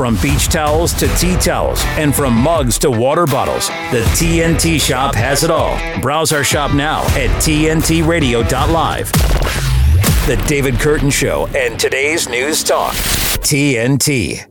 From beach towels to tea towels, and from mugs to water bottles, the TNT shop has it all. Browse our shop now at TNTRadio.live. The David Kurten Show and today's news talk. TNT.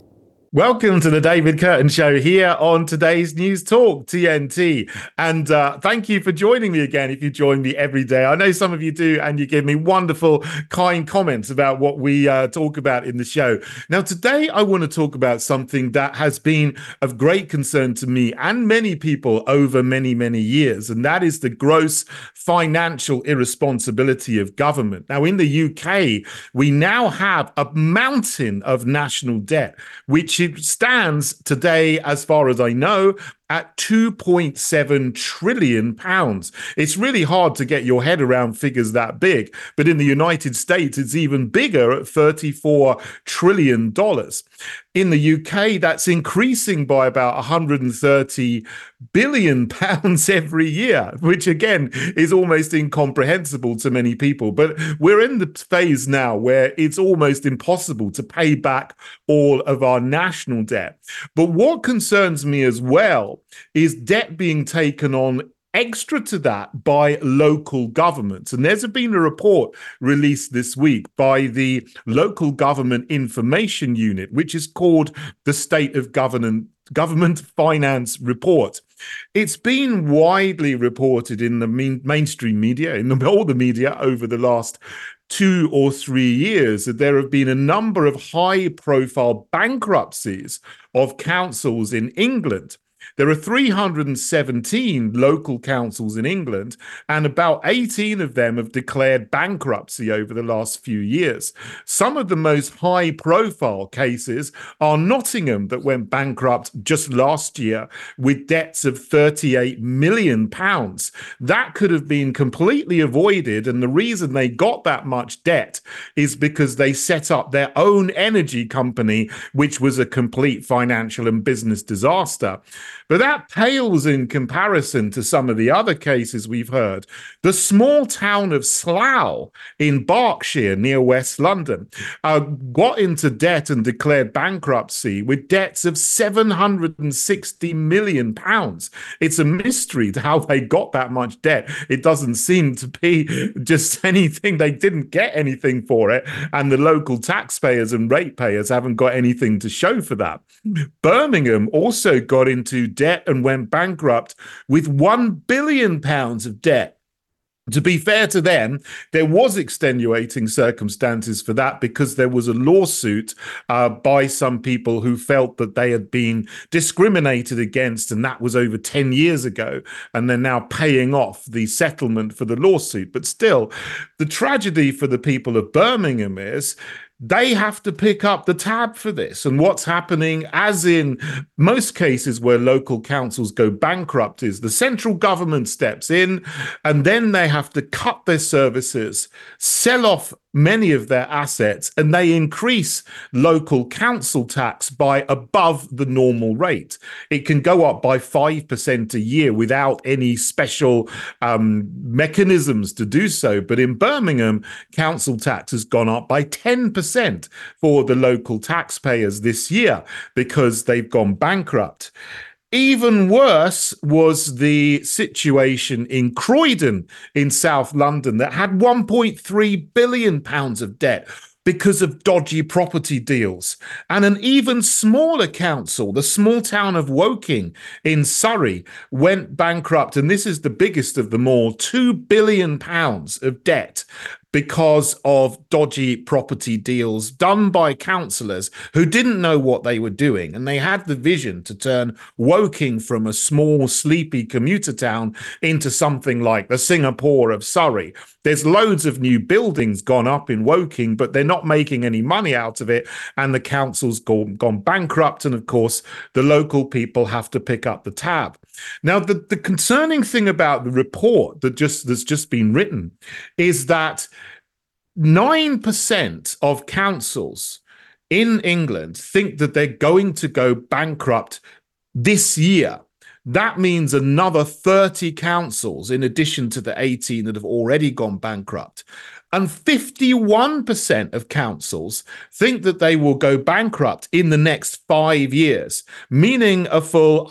Welcome to the David Kurten Show here on today's News Talk TNT. And uh, thank you for joining me again. If you join me every day, I know some of you do, and you give me wonderful, kind comments about what we uh, talk about in the show. Now, today I want to talk about something that has been of great concern to me and many people over many, many years, and that is the gross financial irresponsibility of government. Now, in the UK, we now have a mountain of national debt, which it stands today, as far as I know, at 2.7 trillion pounds. It's really hard to get your head around figures that big, but in the United States, it's even bigger at 34 trillion dollars. In the UK, that's increasing by about 130 billion pounds every year, which again is almost incomprehensible to many people. But we're in the phase now where it's almost impossible to pay back all of our national debt. But what concerns me as well is debt being taken on extra to that by local governments. And there's been a report released this week by the Local Government Information Unit, which is called the State of Government. Government Finance Report. It's been widely reported in the main, mainstream media, in the, all the media over the last two or three years that there have been a number of high profile bankruptcies of councils in England there are 317 local councils in England, and about 18 of them have declared bankruptcy over the last few years. Some of the most high profile cases are Nottingham, that went bankrupt just last year with debts of 38 million pounds. That could have been completely avoided. And the reason they got that much debt is because they set up their own energy company, which was a complete financial and business disaster. But that pales in comparison to some of the other cases we've heard. The small town of Slough in Berkshire near West London uh, got into debt and declared bankruptcy with debts of 760 million pounds. It's a mystery to how they got that much debt. It doesn't seem to be just anything. They didn't get anything for it. And the local taxpayers and ratepayers haven't got anything to show for that. Birmingham also got into debt and went bankrupt with 1 billion pounds of debt to be fair to them, there was extenuating circumstances for that because there was a lawsuit uh, by some people who felt that they had been discriminated against, and that was over 10 years ago. And they're now paying off the settlement for the lawsuit. But still, the tragedy for the people of Birmingham is they have to pick up the tab for this. And what's happening, as in most cases where local councils go bankrupt, is the central government steps in and then they have to cut their services, sell off many of their assets and they increase local council tax by above the normal rate. It can go up by 5% a year without any special um, mechanisms to do so. But in Birmingham, council tax has gone up by 10% for the local taxpayers this year because they've gone bankrupt. Even worse was the situation in Croydon in South London that had 1.3 billion pounds of debt because of dodgy property deals. And an even smaller council, the small town of Woking in Surrey, went bankrupt. And this is the biggest of them all 2 billion pounds of debt because of dodgy property deals done by councillors who didn't know what they were doing. And they had the vision to turn Woking from a small, sleepy commuter town into something like the Singapore of Surrey. There's loads of new buildings gone up in Woking, but they're not making any money out of it. And the council's gone, gone bankrupt. And of course, the local people have to pick up the tab. Now, the, the concerning thing about the report that just that's just been written is that 9% of councils in England think that they're going to go bankrupt this year. That means another 30 councils, in addition to the 18 that have already gone bankrupt, And 51% of councils think that they will go bankrupt in the next five years, meaning a full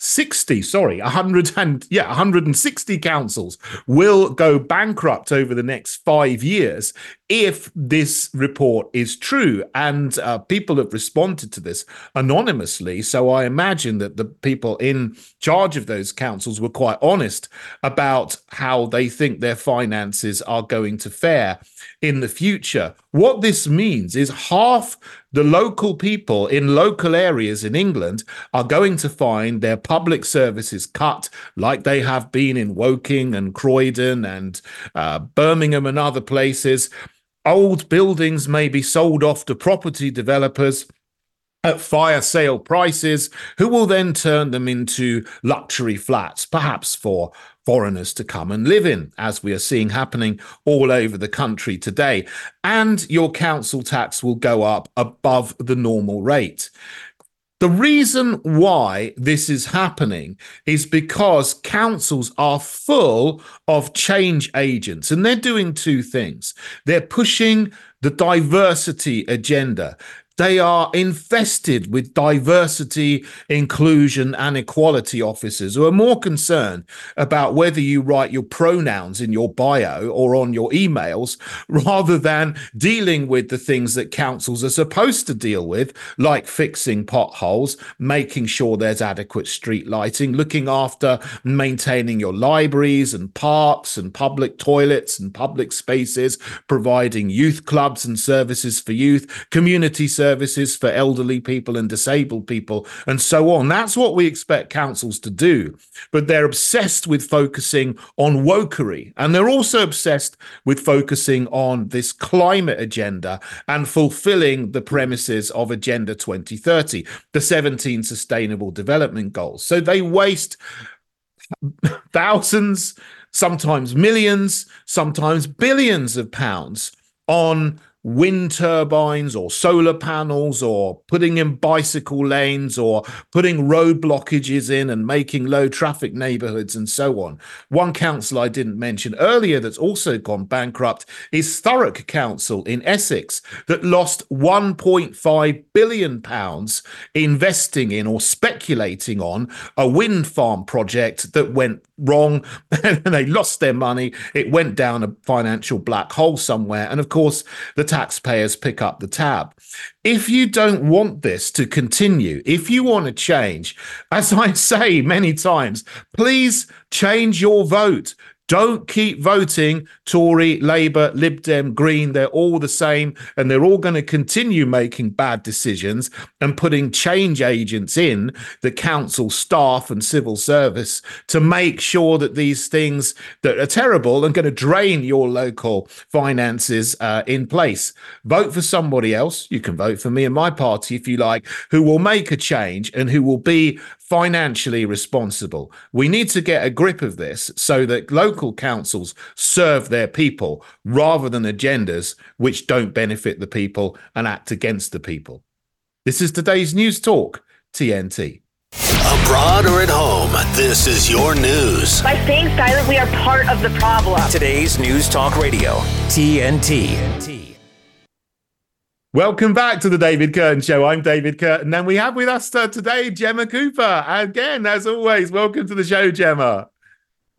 160, sorry, 100 and, yeah, 160 councils will go bankrupt over the next five years if this report is true. And uh, people have responded to this anonymously. So I imagine that the people in charge of those councils were quite honest about how they think their finances are going to fare in the future. What this means is half the local people in local areas in England are going to find their public services cut, like they have been in Woking and Croydon and uh, Birmingham and other places. Old buildings may be sold off to property developers at fire sale prices, who will then turn them into luxury flats, perhaps for foreigners to come and live in, as we are seeing happening all over the country today. And your council tax will go up above the normal rate. The reason why this is happening is because councils are full of change agents, and they're doing two things. They're pushing the diversity agenda. They are infested with diversity, inclusion, and equality officers who are more concerned about whether you write your pronouns in your bio or on your emails rather than dealing with the things that councils are supposed to deal with, like fixing potholes, making sure there's adequate street lighting, looking after maintaining your libraries and parks and public toilets and public spaces, providing youth clubs and services for youth, community services services for elderly people and disabled people, and so on. That's what we expect councils to do. But they're obsessed with focusing on wokery. And they're also obsessed with focusing on this climate agenda and fulfilling the premises of Agenda 2030, the 17 Sustainable Development Goals. So they waste thousands, sometimes millions, sometimes billions of pounds on wind turbines or solar panels or putting in bicycle lanes or putting road blockages in and making low traffic neighborhoods and so on. One council I didn't mention earlier that's also gone bankrupt is Thurrock Council in Essex that lost 1.5 billion pounds investing in or speculating on a wind farm project that went wrong and they lost their money. It went down a financial black hole somewhere. And of course, the taxpayers pick up the tab. If you don't want this to continue, if you want to change, as I say many times, please change your vote. Don't keep voting Tory, Labour, Lib Dem, Green. They're all the same, and they're all going to continue making bad decisions and putting change agents in the council staff and civil service to make sure that these things that are terrible and going to drain your local finances uh, in place. Vote for somebody else. You can vote for me and my party if you like, who will make a change and who will be financially responsible. We need to get a grip of this so that local councils serve their people rather than agendas which don't benefit the people and act against the people. This is today's News Talk, TNT. Abroad or at home, this is your news. By staying silent, we are part of the problem. Today's News Talk Radio, TNT. Welcome back to the David Kurten Show. I'm David Kurten, and we have with us uh, today Gemma Cooper. Again, as always, welcome to the show, Gemma.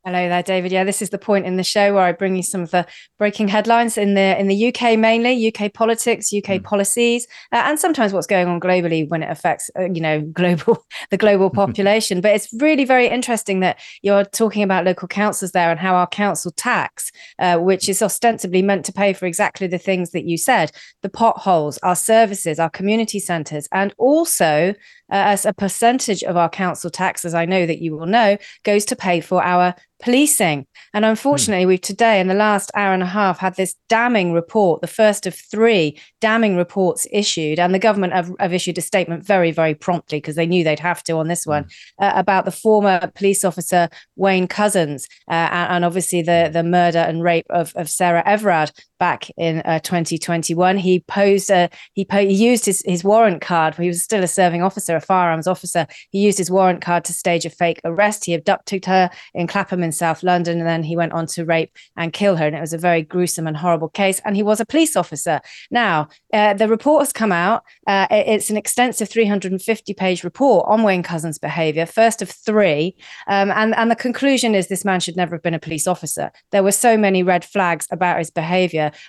Hello there, David. Yeah, this is the point in the show where I bring you some of the breaking headlines in the in the UK mainly, UK politics, UK mm. policies, uh, and sometimes what's going on globally when it affects uh, you know global the global population. but it's really very interesting that you're talking about local councils there and how our council tax, uh, which is ostensibly meant to pay for exactly the things that you said, the potholes, our services, our community centres, and also as a percentage of our council tax, as I know that you will know, goes to pay for our policing. And unfortunately, mm. we've today, in the last hour and a half, had this damning report, the first of three damning reports issued. And the government have, have issued a statement very, very promptly because they knew they'd have to on this one mm. uh, about the former police officer, Wayne Couzens uh, and, and, obviously the, the murder and rape of, of Sarah Everard back in uh, 2021. He posed, uh, he, po- he used his, his warrant card. He was still a serving officer, a firearms officer. He used his warrant card to stage a fake arrest. He abducted her in Clapham in South London, and then he went on to rape and kill her. And it was a very gruesome and horrible case. And he was a police officer. Now, uh, the report has come out. Uh, it's an extensive 350 page report on Wayne Couzens' behavior, first of three. Um, and, and the conclusion is this man should never have been a police officer. There were so many red flags about his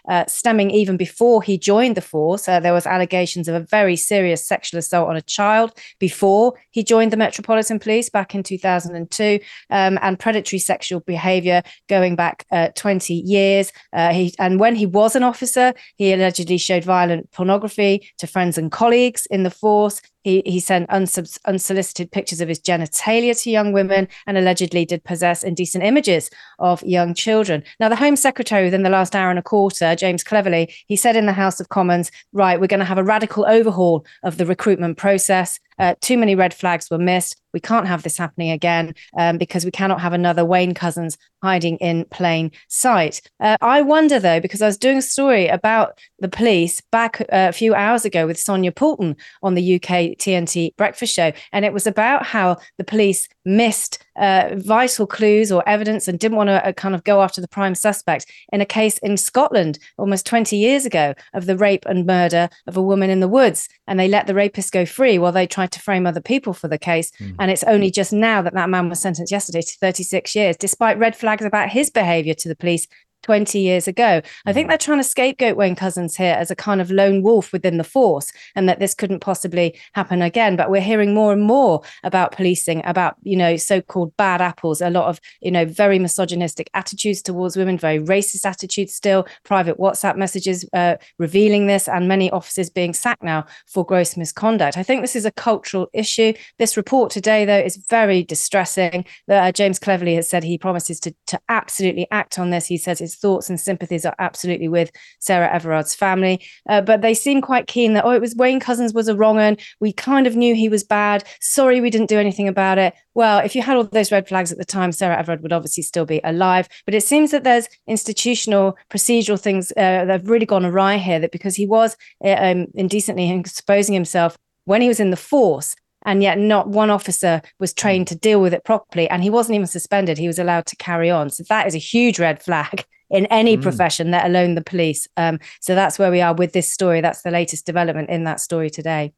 uh, stemming even before he joined the force. Uh, there was allegations of a very serious sexual assault on a child before he joined the Metropolitan Police back in 2002, um, and predatory sexual behavior going back uh, 20 years. Uh, he and when he was an officer, he allegedly showed violent pornography to friends and colleagues in the force. He, he sent unsolicited pictures of his genitalia to young women and allegedly did possess indecent images of young children. Now, the Home Secretary, within the last hour and a quarter, James Cleverly, he said in the House of Commons, right, we're going to have a radical overhaul of the recruitment process. Uh, too many red flags were missed. We can't have this happening again um, because we cannot have another Wayne Couzens hiding in plain sight. Uh, I wonder, though, because I was doing a story about the police back uh, a few hours ago with Sonia Poulton on the UK TNT breakfast show, and it was about how the police missed uh, vital clues or evidence and didn't want to uh, kind of go after the prime suspect in a case in Scotland almost 20 years ago of the rape and murder of a woman in the woods. And they let the rapist go free while they tried to frame other people for the case. Mm. And it's only just now that that man was sentenced yesterday to 36 years, despite red flags about his behavior to the police 20 years ago. I think mm. they're trying to scapegoat Wayne Couzens here as a kind of lone wolf within the force and that this couldn't possibly happen again. But we're hearing more and more about policing, about, you know, so-called bad apples, a lot of, you know, very misogynistic attitudes towards women, very racist attitudes still, private WhatsApp messages uh, revealing this, and many officers being sacked now for gross misconduct. I think this is a cultural issue. This report today, though, is very distressing. Uh, James Cleverly has said he promises to, to absolutely act on this. He says his thoughts and sympathies are absolutely with Sarah Everard's family. Uh, but they seem quite keen that, oh, it was Wayne Couzens was a wrong un. We kind of knew he was bad. Sorry, we didn't do anything about it. Well, if you had all those red flags at the time, Sarah Everard would obviously still be alive. But it seems that there's institutional, procedural things uh, that have really gone awry here. That because he was uh, um, indecently exposing himself when he was in the force, and yet not one officer was trained to deal with it properly and he wasn't even suspended he was allowed to carry on so that is a huge red flag in any mm. profession, let alone the police. Um, so that's where we are with this story. That's the latest development in that story today.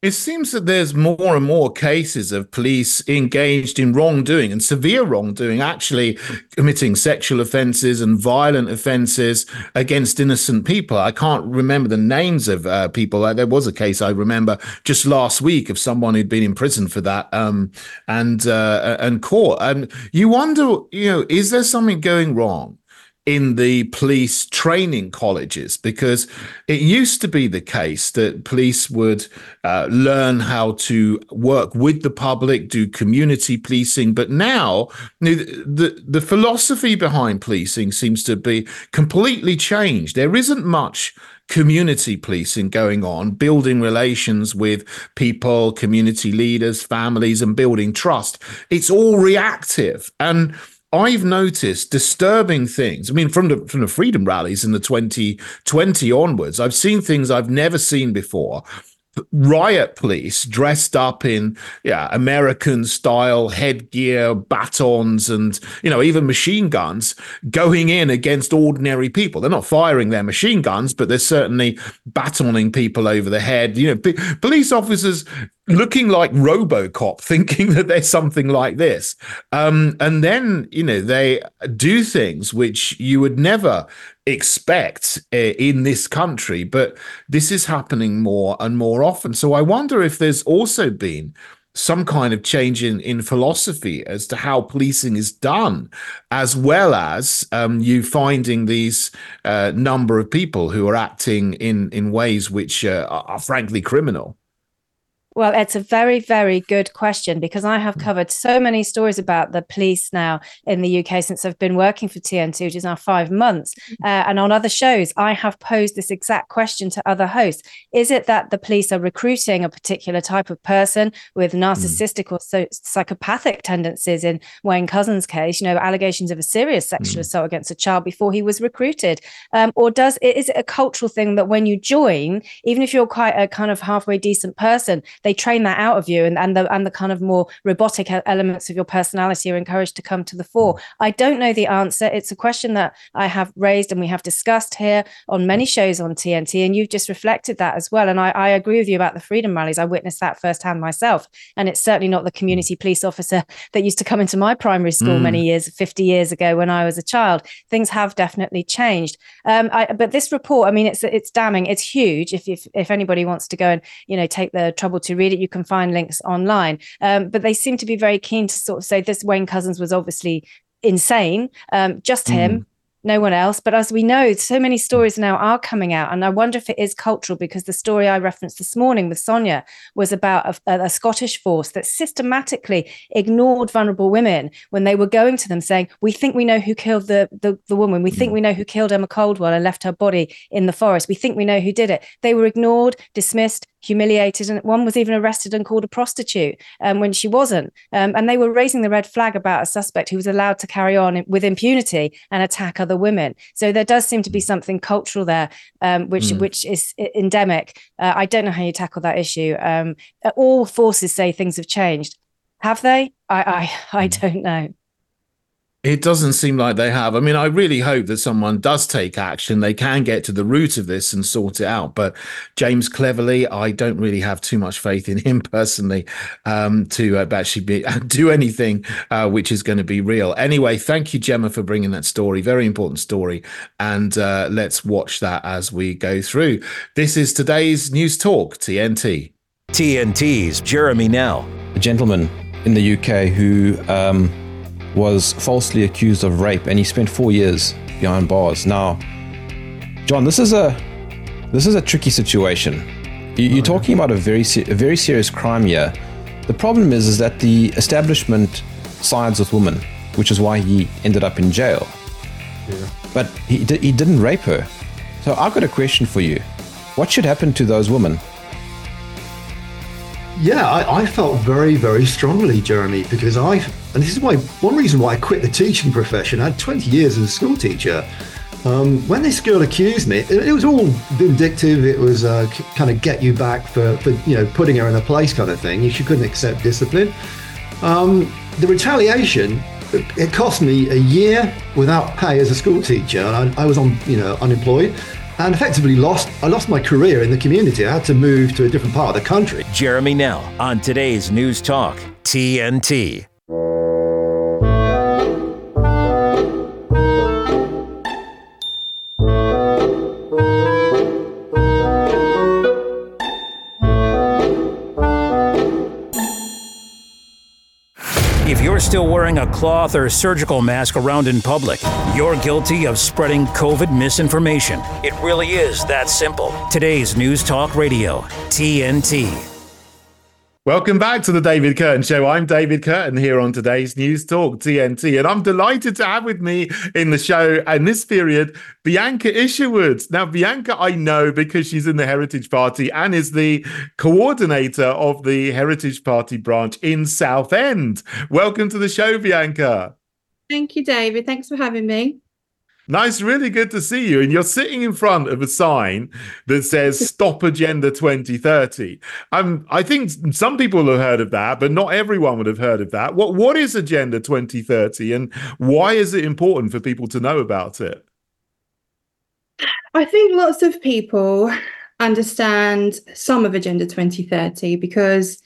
It seems that there's more and more cases of police engaged in wrongdoing and severe wrongdoing, actually committing sexual offences and violent offences against innocent people. I can't remember the names of uh, people. Uh, there was a case I remember just last week of someone who'd been in prison for that um, and uh, and caught. And you wonder, you know, is there something going wrong? In the police training colleges because it used to be the case that police would uh, learn how to work with the public, do community policing. But now the, the philosophy behind policing seems to be completely changed. There isn't much community policing going on, building relations with people, community leaders, families, and building trust. It's all reactive. And I've noticed disturbing things. I mean, from the from the freedom rallies in the 2020 onwards, I've seen things I've never seen before riot police dressed up in yeah American style headgear, batons, and you know even machine guns going in against ordinary people. They're not firing their machine guns, but they're certainly batoning people over the head. You know, p- police officers looking like RoboCop, thinking that there's something like this, um, and then you know they do things which you would never expect uh, in this country, but this is happening more and more often. So I wonder if there's also been some kind of change in, in philosophy as to how policing is done, as well as um, you finding these uh, number of people who are acting in, in ways which uh, are frankly criminal. Well, it's a very, very good question because I have covered so many stories about the police now in the UK since I've been working for TNT, which is now five months. Uh, and on other shows, I have posed this exact question to other hosts Is it that the police are recruiting a particular type of person with narcissistic mm. or so psychopathic tendencies? In Wayne Couzens' case, you know, allegations of a serious sexual mm. assault against a child before he was recruited. Um, or does is it a cultural thing that when you join, even if you're quite a kind of halfway decent person, they train that out of you and, and the and the kind of more robotic elements of your personality are encouraged to come to the fore. I don't know the answer. It's a question that i have raised and we have discussed here on many shows on tnt and you've just reflected that as well. And i, I agree with you about the freedom rallies. I witnessed that firsthand myself. And it's certainly not the community police officer that used to come into my primary school mm. many years 50 years ago when i was a child. Things have definitely changed. Um, I, but this report i mean it's it's damning. It's huge. If, if if anybody wants to go and you know take the trouble to read it. You can find links online. Um, but they seem to be very keen to sort of say this Wayne Couzens was obviously insane, um, just him. Mm no one else. But as we know, so many stories now are coming out. And I wonder if it is cultural because the story I referenced this morning with Sonia was about a, a, Scottish force that systematically ignored vulnerable women when they were going to them saying, We think we know who killed the, the, the woman. We think mm. we know who killed Emma Caldwell and left her body in the forest. We think we know who did it. They were ignored, dismissed, humiliated, and one was even arrested and called a prostitute um, when she wasn't. Um, and they were raising the red flag about a suspect who was allowed to carry on with impunity and attack other women. So there does seem to be something cultural there, um, which mm. which is endemic. Uh, I don't know how you tackle that issue. Um, all forces say things have changed. Have they? I I, I hmm. don't know. It doesn't seem like they have. I mean, I really hope that someone does take action. They can get to the root of this and sort it out. But James Cleverly, I don't really have too much faith in him personally um, to uh, actually be, do anything uh, which is going to be real. Anyway, thank you, Gemma, for bringing that story. Very important story. And uh, let's watch that as we go through. This is today's News Talk, TNT. TNT's Jeremy Nell. A gentleman in the UK who. Um, was falsely accused of rape and he spent four years behind bars. Now, John, this is a this is a tricky situation. You're oh, talking about a very a very serious crime here. The problem is is that the establishment sides with women, which is why he ended up in jail. Yeah. But he he didn't rape her. So I've got a question for you. What should happen to those women? Yeah, I, I, felt very, very strongly, Jeremy, because I, and this is why one reason why I quit the teaching profession. I had 20 years as a school teacher. Um, when this girl accused me, it, it was all vindictive. It was uh, kind of get you back for, for, you know, putting her in a place kind of thing. She couldn't accept discipline. Um, the retaliation, it cost me a year without pay as a school teacher. I, I was on, you know, unemployed and effectively lost I lost my career in the community. I had to move to a different part of the country. Jeremy Nell on today's News Talk TNT. Wearing a cloth or surgical mask around in public, you're guilty of spreading COVID misinformation. It really is that simple. Today's News Talk Radio, TNT. Welcome back to the David Kurten Show. I'm David Kurten here on today's News Talk TNT, and I'm delighted to have with me in the show in this period Bianca Isherwood. Now, Bianca, I know because she's in the Heritage Party and is the coordinator of the Heritage Party branch in Southend. Welcome to the show, Bianca. Thank you, David. Thanks for having me. Nice, really good to see you. And you're sitting in front of a sign that says Stop Agenda 2030. Um, I think some people have heard of that, but not everyone would have heard of that. What what is Agenda 2030 and why is it important for people to know about it? I think lots of people understand some of Agenda 2030 because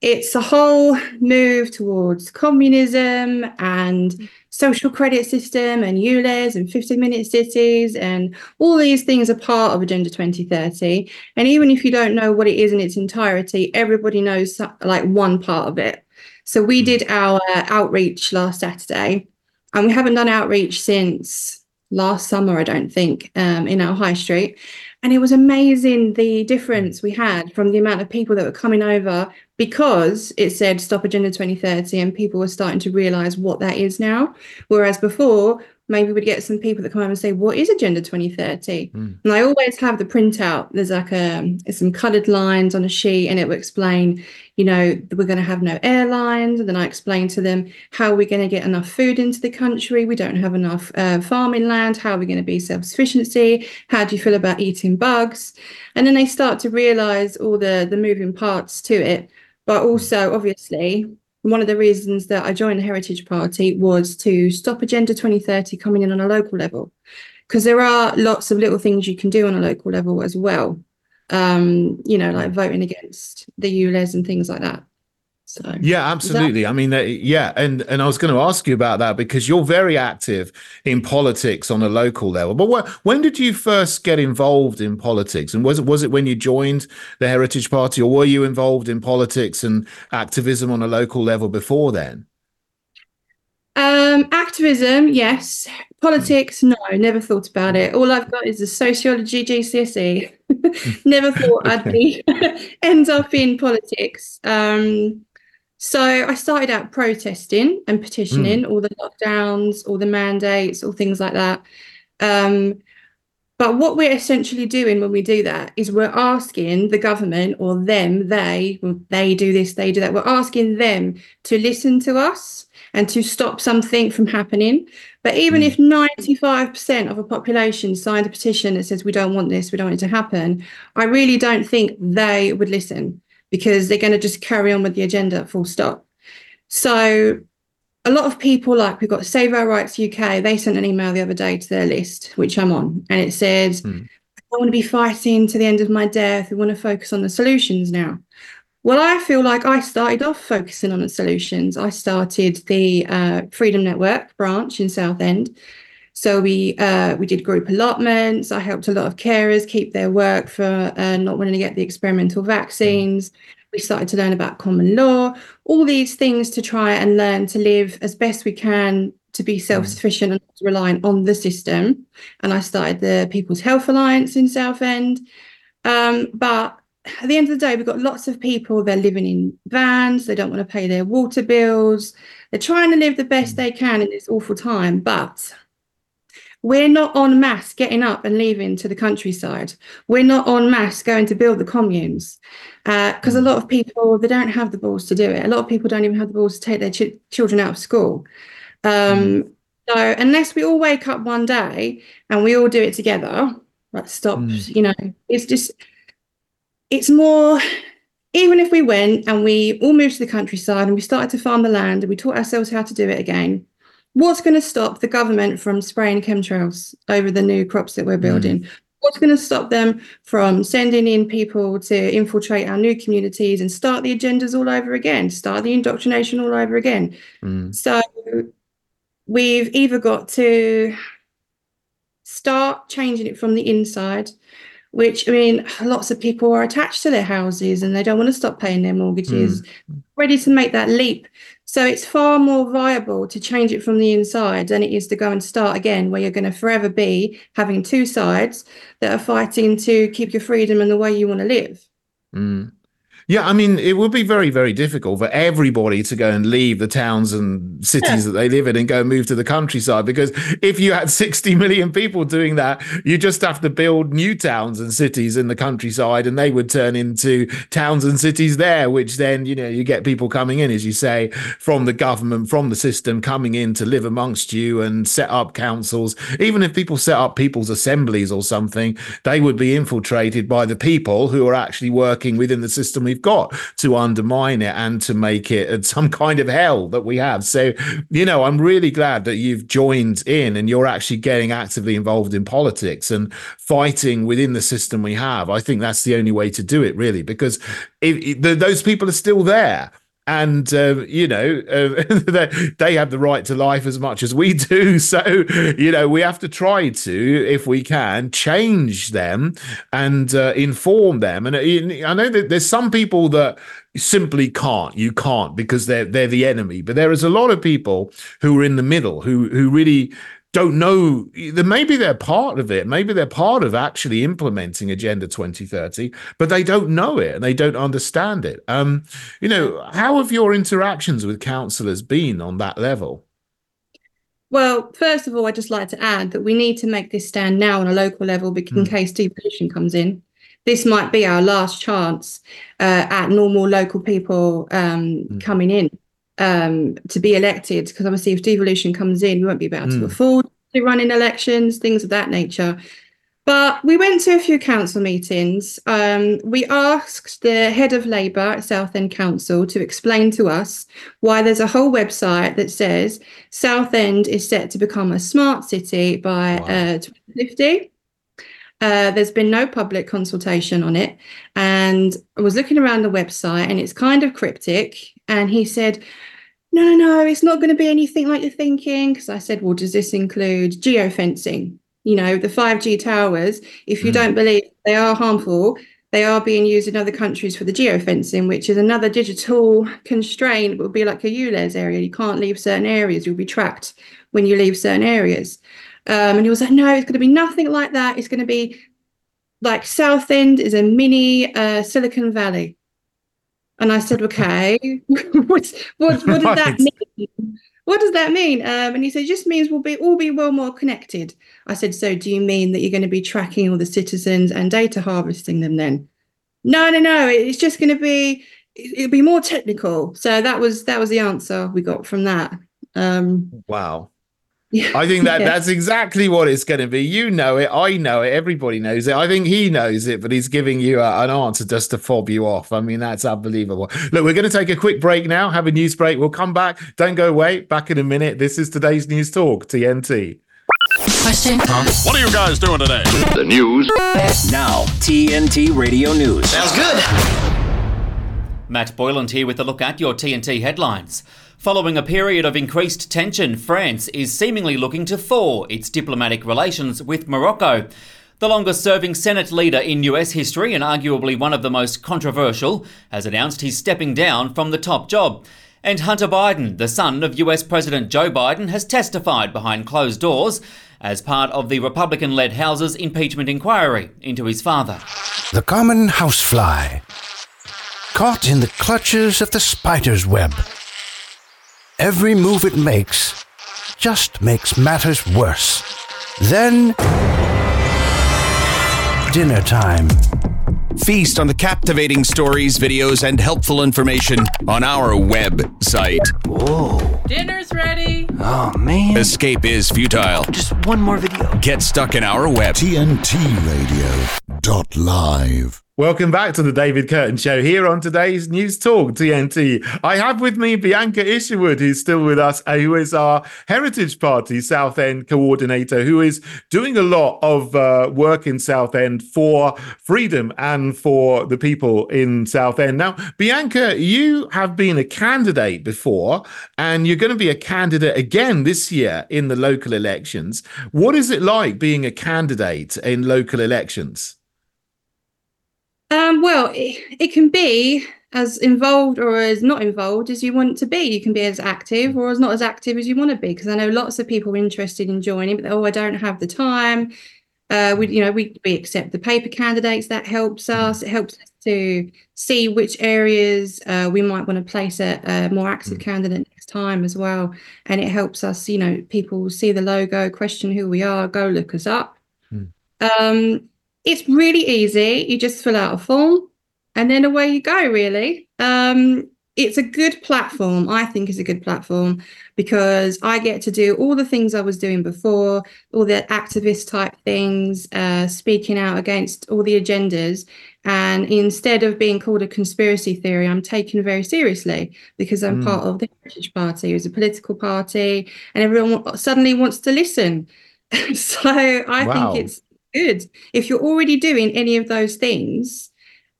it's a whole move towards communism and social credit system and ULEZ and 15 minute cities and all these things are part of Agenda 2030. And even if you don't know what it is in its entirety, everybody knows like one part of it. So we did our outreach last Saturday and we haven't done outreach since last summer, I don't think, um, in our high street. And it was amazing the difference we had from the amount of people that were coming over because it said stop Agenda 2030 and people were starting to realize what that is now. Whereas before, maybe we'd get some people that come over and say, What is Agenda 2030? Mm. And I always have the printout. There's like a some coloured lines on a sheet and it will explain, you know, we're going to have no airlines. And then I explain to them how we're going to get enough food into the country. We don't have enough uh, farming land. How are we going to be self sufficiency? How do you feel about eating bugs? And then they start to realise all the the moving parts to it. But also, obviously, one of the reasons that I joined the Heritage Party was to stop Agenda 2030 coming in on a local level, because there are lots of little things you can do on a local level as well. Um, you know, like voting against the ULEZ and things like that. So yeah, absolutely. That- I mean, yeah, and and I was going to ask you about that because you're very active in politics on a local level. But what, when did you first get involved in politics? And was it was it when you joined the Heritage Party, or were you involved in politics and activism on a local level before then? Um, activism, yes. Politics, no. Never thought about it. All I've got is a sociology GCSE. never thought I'd be end up in politics. Um, so I started out protesting and petitioning mm. all the lockdowns, all the mandates, all things like that. Um, but what we're essentially doing when we do that is we're asking the government or them, they, they do this, they do that. We're asking them to listen to us and to stop something from happening. But even mm. if 95% of a population signed a petition that says we don't want this, we don't want it to happen, I really don't think they would listen because they're going to just carry on with the agenda full stop. So a lot of people, like we've got Save Our Rights UK, they sent an email the other day to their list, which I'm on, and it said, mm. I want to be fighting to the end of my death. We want to focus on the solutions now. Well, I feel like I started off focusing on the solutions. I started the uh, Freedom Network branch in Southend. So we uh, we did group allotments. I helped a lot of carers keep their work for uh, not wanting to get the experimental vaccines. We started to learn about common law, all these things to try and learn to live as best we can to be self-sufficient and reliant on the system. And I started the People's Health Alliance in Southend. Um, but at the end of the day, we've got lots of people, they're living in vans, they don't want to pay their water bills, they're trying to live the best they can in this awful time. But we're not en masse getting up and leaving to the countryside. We're not en masse going to build the communes because uh, a lot of people they don't have the balls to do it. A lot of people don't even have the balls to take their ch- children out of school. Um, mm. So unless we all wake up one day and we all do it together, like stop, mm. you know, it's just it's more even if we went and we all moved to the countryside and we started to farm the land and we taught ourselves how to do it again What's going to stop the government from spraying chemtrails over the new crops that we're building? Mm. What's going to stop them from sending in people to infiltrate our new communities and start the agendas all over again, start the indoctrination all over again? Mm. So we've either got to start changing it from the inside, which I mean, lots of people are attached to their houses and they don't want to stop paying their mortgages, mm. ready to make that leap so it's far more viable to change it from the inside than it is to go and start again, where you're going to forever be having two sides that are fighting to keep your freedom and the way you want to live. Mm. Yeah, I mean, it would be very, very difficult for everybody to go and leave the towns and cities that they live in and go and move to the countryside. Because if you had 60 million people doing that, you just have to build new towns and cities in the countryside, and they would turn into towns and cities there, which then, you know, you get people coming in, as you say, from the government, from the system, coming in to live amongst you and set up councils. Even if people set up people's assemblies or something, they would be infiltrated by the people who are actually working within the system we've got to undermine it and to make it some kind of hell that we have. So, you know, I'm really glad that you've joined in and you're actually getting actively involved in politics and fighting within the system we have. I think that's the only way to do it, really, because those people are still there and uh, you know uh, they have the right to life as much as we do. So you know we have to try to if we can change them and uh, inform them. And uh, i know that there's some people that simply can't. You can't because they're they're the enemy. But there is a lot of people who are in the middle who who really don't know maybe they're part of it maybe they're part of actually implementing agenda 2030 but they don't know it and they don't understand it um you know how have your interactions with councillors been on that level well, first of all, I'd just like to add that we need to make this stand now on a local level because in Mm. case devolution comes in. This might be our last chance uh, at normal local people um, Mm. coming in um, to be elected. Because obviously, if devolution comes in, we won't be able to Mm. afford to run in elections, things of that nature. But we went to a few council meetings. Um, we asked the head of Labour at Southend Council to explain to us why there's a whole website that says Southend is set to become a smart city by Wow. uh, 2050. Uh, there's been no public consultation on it. And I was looking around the website and it's kind of cryptic. And he said, no, no, no, it's not going to be anything like you're thinking. Because I said, well, does this include geofencing? You know, the 5G towers, if you Mm. don't believe they are harmful, they are being used in other countries for the geofencing, which is another digital constraint. It will be like a ULEZ area. You can't leave certain areas. You'll be tracked when you leave certain areas. Um, and he was like, no, it's going to be nothing like that. It's going to be like Southend is a mini uh, Silicon Valley. And I said, okay, what, what, what does that mean? What does that mean? Um, and he said, it just means we'll be all be well more connected. I said, so do you mean that you're going to be tracking all the citizens and data harvesting them then? No, no, no. It's just going to be it- it'll be more technical. So that was that was the answer we got from that. Um, wow I think that yeah. that's exactly what it's going to be. You know it. I know it. Everybody knows it. I think he knows it, but he's giving you a, an answer just to fob you off. I mean, that's unbelievable. Look, we're going to take a quick break now, have a news break. We'll come back. Don't go away. Back in a minute. This is today's News Talk, TNT. Question. What are you guys doing today? The news. Now, TNT Radio News. Sounds good. Matt Boyland here with a look at your TNT headlines. Following a period of increased tension, France is seemingly looking to thaw its diplomatic relations with Morocco. The longest serving Senate leader in US history and arguably one of the most controversial has announced he's stepping down from the top job. And Hunter Biden, the son of US President Joe Biden, has testified behind closed doors as part of the Republican led House's impeachment inquiry into his father. The common housefly, caught in the clutches of the spider's web. Every move it makes just makes matters worse. Then, dinner time. Feast on the captivating stories, videos, and helpful information on our website. Whoa. Dinner's ready. Oh, man. Escape is futile. Just one more video. Get stuck in our web. TNT Radio dot live. Welcome back to the David Kurten Show here on today's News Talk TNT. I have with me Bianca Isherwood, who's still with us, uh, who is our Heritage Party Southend coordinator, who is doing a lot of uh, work in Southend for freedom and for the people in Southend. Now, Bianca, you have been a candidate before, and you're going to be a candidate again this year in the local elections. What is it like being a candidate in local elections? Um, well, it, it can be as involved or as not involved as you want to be. You can be as active or as not as active as you want to be. Because I know lots of people are interested in joining, but oh, I don't have the time. Uh, we, you know, we we accept the paper candidates. That helps us. It helps us to see which areas uh, we might want to place a, a more active candidate next time as well. And it helps us, you know, people see the logo, question who we are, go look us up. Um, it's really easy. You just fill out a form and then away you go, really. Um, it's a good platform. I think is a good platform because I get to do all the things I was doing before, all the activist type things, uh, speaking out against all the agendas. And instead of being called a conspiracy theory, I'm taken very seriously because I'm Mm. part of the Heritage Party, who's a political party, and everyone suddenly wants to listen. so I Wow. think it's good. If you're already doing any of those things,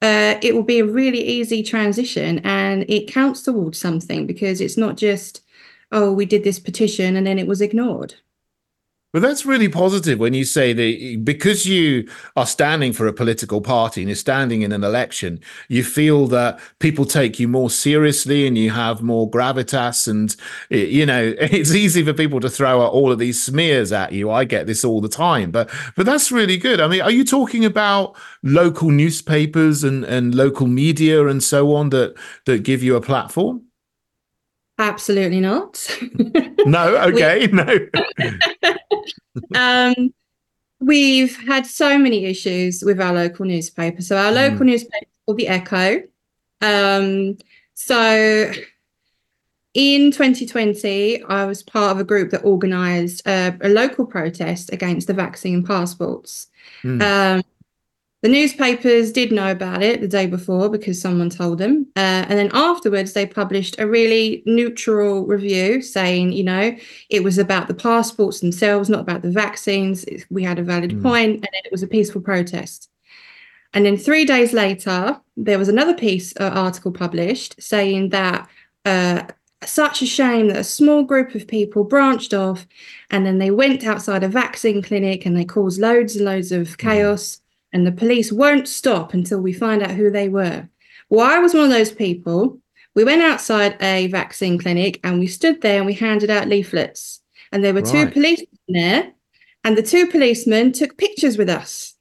uh, it will be a really easy transition and it counts towards something because it's not just, oh, we did this petition and then it was ignored. But that's really positive when you say that because you are standing for a political party and you're standing in an election, you feel that people take you more seriously and you have more gravitas. And, you know, it's easy for people to throw out all of these smears at you. I get this all the time, but, but that's really good. I mean, are you talking about local newspapers and, and local media and so on that, that give you a platform? Absolutely not. no, okay, no. um, we've had so many issues with our local newspaper. So our local mm. newspaper is called the Echo. Um, so in 2020, I was part of a group that organised uh, a local protest against the vaccine passports. Mm. Um, the newspapers did know about it the day before because someone told them. Uh, and then afterwards, they published a really neutral review saying, you know, it was about the passports themselves, not about the vaccines. We had a valid mm. point, and it was a peaceful protest. And then three days later, there was another piece uh, article published saying that uh, such a shame that a small group of people branched off and then they went outside a vaccine clinic and they caused loads and loads of hmm. chaos and the police won't stop until we find out who they were. Well, I was one of those people. We went outside a vaccine clinic and we stood there and we handed out leaflets. And there were right. two policemen there, and the two policemen took pictures with us,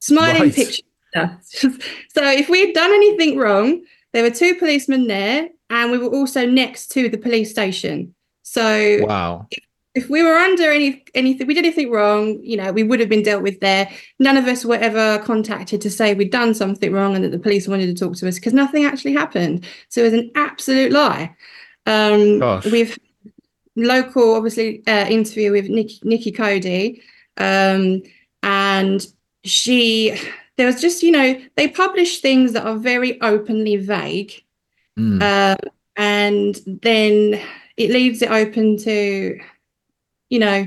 smiling right. pictures. so if we had done anything wrong, there were two policemen there, and we were also next to the police station. So wow. if if we were under any anything we did anything wrong you know we would have been dealt with there none of us were ever contacted to say we'd done something wrong and that the police wanted to talk to us because nothing actually happened so it was an absolute lie um Gosh. we've local obviously uh, interview with nikki, nikki cody um and she there was just you know they publish things that are very openly vague mm. uh, and then it leaves it open to you know,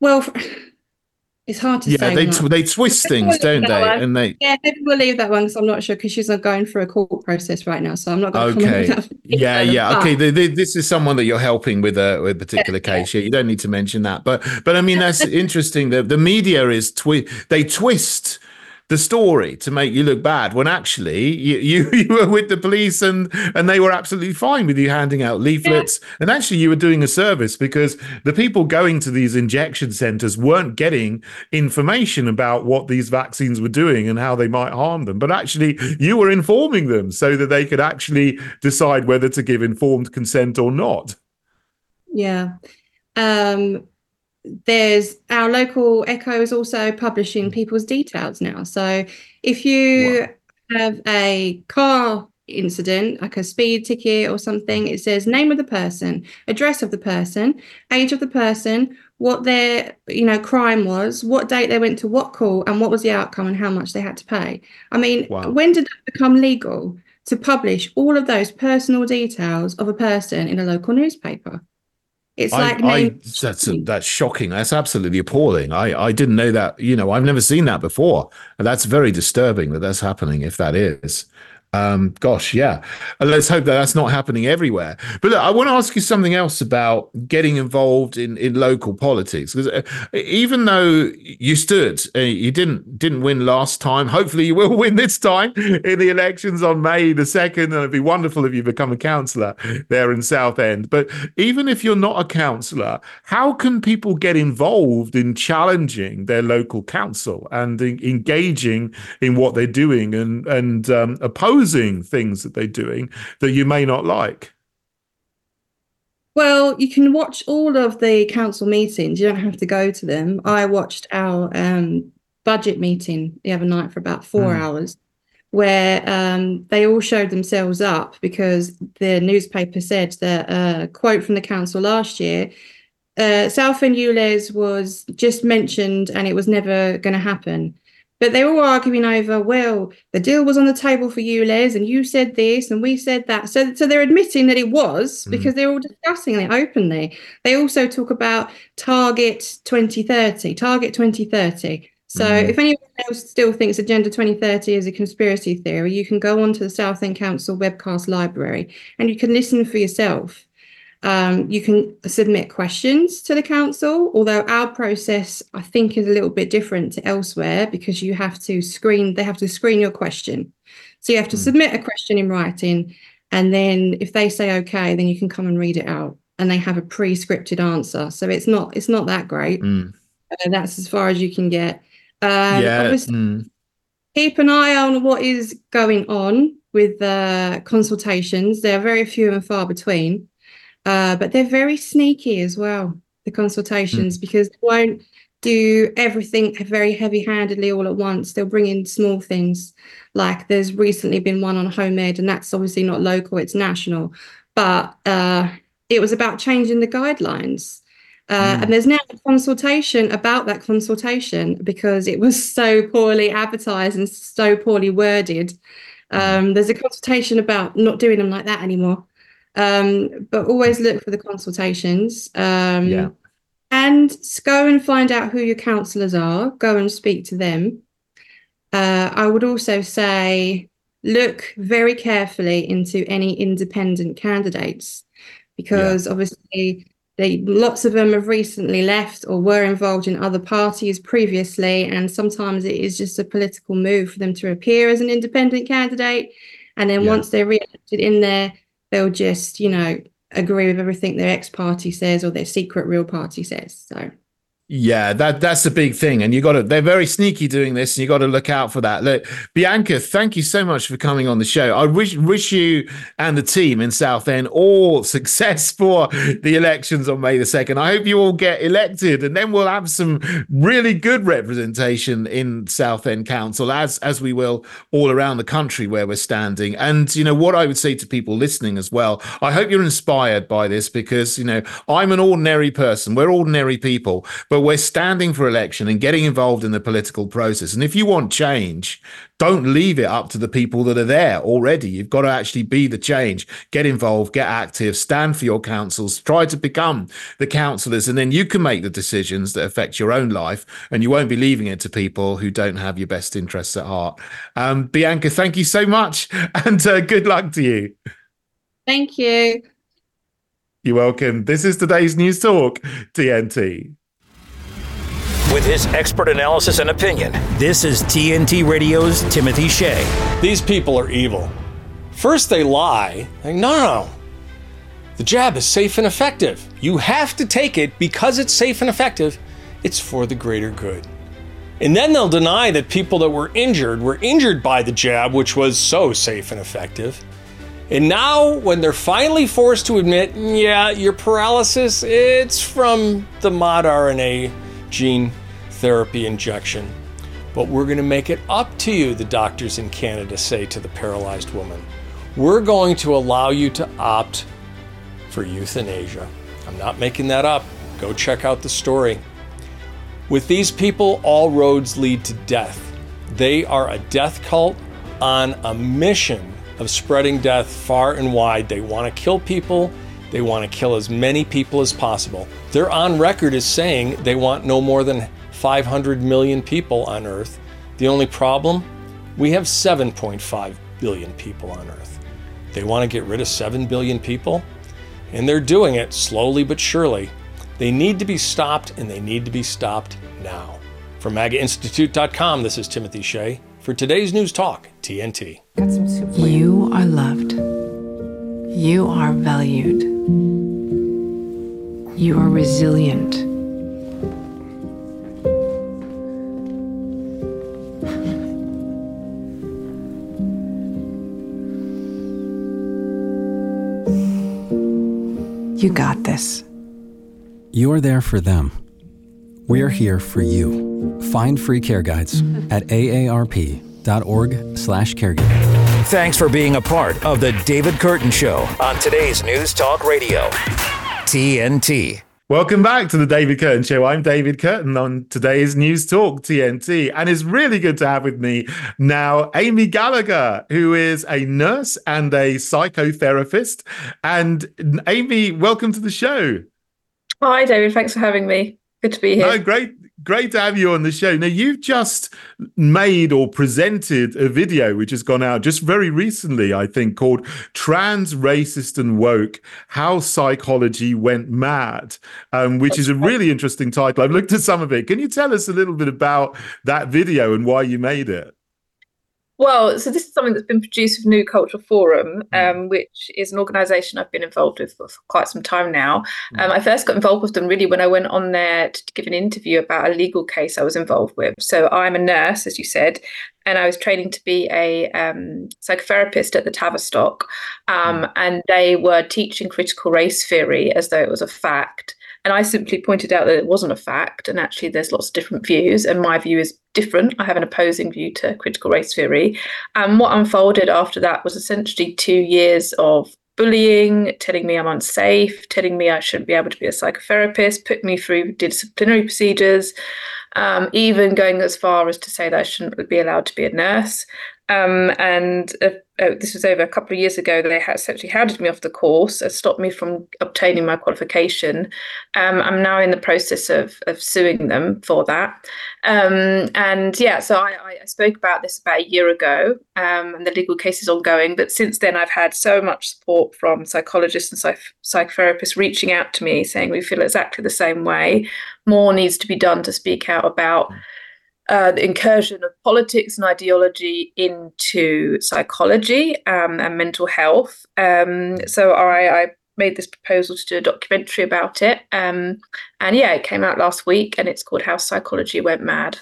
well, it's hard to yeah, say. Yeah, they tw- they twist things, don't they? One. And they yeah, maybe we'll leave that one because I'm not sure because she's not going through a court process right now, so I'm not going. Okay. yeah, yeah. Okay. The, the, this is someone that you're helping with a with a particular yeah, case. Yeah. you don't need to mention that, but but I mean that's interesting. The the media is twi- they twist the story to make you look bad when actually you, you, you were with the police and and they were absolutely fine with you handing out leaflets. Yeah. and actually you were doing a service because the people going to these injection centers weren't getting information about what these vaccines were doing and how they might harm them. But actually you were informing them so that they could actually decide whether to give informed consent or not. Yeah. Um there's our local Echo is also publishing mm. people's details now. So if you wow. have a car incident, like a speed ticket or something, it says name of the person, address of the person, age of the person, what their you know crime was, what date they went to what call, and what was the outcome and how much they had to pay. I mean, wow. when did that become legal to publish all of those personal details of a person in a local newspaper? It's I, like I, that's that's shocking. That's absolutely appalling. I I didn't know that. You know, I've never seen that before. And that's very disturbing that that's happening. If that is, um, gosh, yeah. let's hope that that's not happening everywhere. But look, I want to ask you something else about getting involved in, in local politics because uh, even though you stood, uh, you didn't didn't win last time. Hopefully, you will win this time in the elections on May the second, and it'd be wonderful if you become a councillor there in Southend. But even if you're not a councillor, how can people get involved in challenging their local council and in, engaging in what they're doing and and um, opposing things that they're doing that you may not like? Well, you can watch all of the council meetings. You don't have to go to them. I watched our um, budget meeting the other night for about four mm. hours, where um, they all showed themselves up because the newspaper said that a uh, quote from the council last year uh, Southend ULEZ was just mentioned and it was never going to happen. But they were arguing over, well, the deal was on the table for ULEZ, and you said this and we said that. So, so they're admitting that it was mm. because they're all discussing it openly. They also talk about Target 2030, Target 2030. So mm. if anyone else still thinks Agenda 2030 is a conspiracy theory, you can go onto the Southend Council webcast library and you can listen for yourself. Um, you can submit questions to the council, although our process, I think, is a little bit different to elsewhere because you have to screen, they have to screen your question. So you have to submit a question in writing, and then if they say okay, then you can come and read it out, and they have a pre-scripted answer. So it's not it's not that great. Mm. Uh, that's as far as you can get. Um, yeah. mm. keep an eye on what is going on with the consultations. They're very few and far between, uh, but they're very sneaky as well. The consultations because they won't do everything very heavy-handedly all at once. They'll bring in small things, like there's recently been one on home ed, and that's obviously not local; it's national. But uh, it was about changing the guidelines. Uh, And there's now a consultation about that consultation because it was so poorly advertised and so poorly worded. Um, there's a consultation about not doing them like that anymore. Um, but always look for the consultations. Um, Yeah. And go and find out who your councillors are. Go and speak to them. Uh, I would also say look very carefully into any independent candidates because obviously they lots of them have recently left or were involved in other parties previously and sometimes it is just a political move for them to appear as an independent candidate and then Yeah. once they're re-elected in there they'll just you know agree with everything their ex-party says or their secret real party says so Yeah, that that's the big thing, and you got to. They're very sneaky doing this, and you got to look out for that. Look, Bianca, thank you so much for coming on the show. I wish wish you and the team in Southend all success for the elections on May the second. I hope you all get elected, and then we'll have some really good representation in Southend Council, as as we will all around the country where we're standing. And you know what I would say to people listening as well. I hope you're inspired by this because you know I'm an ordinary person. We're ordinary people, but we're standing for election and getting involved in the political process. And if you want change, don't leave it up to the people that are there already. You've got to actually be the change, get involved, get active, stand for your councils, try to become the councillors, and then you can make the decisions that affect your own life. And you won't be leaving it to people who don't have your best interests at heart. Um, Bianca, thank you so much, and uh, good luck to you. thank you You're welcome. This is today's News Talk, TNT. With his expert analysis and opinion, this is TNT Radio's Timothy Shea. These people are evil. First, they lie. Like, no, no, no. The jab is safe and effective. You have to take it because it's safe and effective. It's for the greater good. And then they'll deny that people that were injured were injured by the jab, which was so safe and effective. And now, when they're finally forced to admit, yeah, your paralysis, it's from the modRNA gene therapy injection. But we're going to make it up to you, the doctors in Canada say to the paralyzed woman. We're going to allow you to opt for euthanasia. I'm not making that up. Go check out the story. With these people, all roads lead to death. They are a death cult on a mission of spreading death far and wide. They want to kill people. They want to kill as many people as possible. They're on record as saying they want no more than 500 million people on Earth. The only problem? We have 7.5 billion people on Earth. They want to get rid of 7 billion people, and they're doing it slowly but surely. They need to be stopped, and they need to be stopped now. From MAGAInstitute.com, this is Timothy Shea for today's News Talk, TNT. You are loved. You are valued. You are resilient. You got this. You're there for them. We're here for you. Find free care guides at aarp.org slash caregiving. Thanks for being a part of the David Kurten Show on today's News Talk Radio. TNT. Welcome back to the David Kurten Show. I'm David Kurten on today's News Talk TNT, and it's really good to have with me now Amy Gallagher, who is a nurse and a psychotherapist. And Amy, welcome to the show. Hi, David. Thanks for having me. Good to be here. No, great, Great to have you on the show. Now, you've just made or presented a video which has gone out just very recently, I think, called Trans Racist and Woke How Psychology Went Mad, um, which is a really interesting title. I've looked at some of it. Can you tell us a little bit about that video and why you made it? Well, so this is something that's been produced with New Culture Forum, um, which is an organisation I've been involved with for quite some time now. Um, I first got involved with them really when I went on there to give an interview about a legal case I was involved with. So I'm a nurse, as you said, and I was training to be a um, psychotherapist at the Tavistock, um, and they were teaching critical race theory as though it was a fact. And I simply pointed out that it wasn't a fact, and actually, there's lots of different views, and my view is different. I have an opposing view to critical race theory. And what unfolded after that was essentially two years of bullying, telling me I'm unsafe, telling me I shouldn't be able to be a psychotherapist, put me through disciplinary procedures, um, even going as far as to say that I shouldn't be allowed to be a nurse. Um, and uh, uh, this was over a couple of years ago. They had essentially hounded me off the course, uh, stopped me from obtaining my qualification. Um, I'm now in the process of of suing them for that. Um, and yeah, so I, I, spoke about this about a year ago, um, and the legal case is ongoing. But since then, I've had so much support from psychologists and psych- psychotherapists reaching out to me saying we feel exactly the same way. More needs to be done to speak out about uh, the incursion of politics and ideology into psychology um, and mental health. Um, so I, I, made this proposal to do a documentary about it. Um, and yeah, it came out last week and it's called How Psychology Went Mad.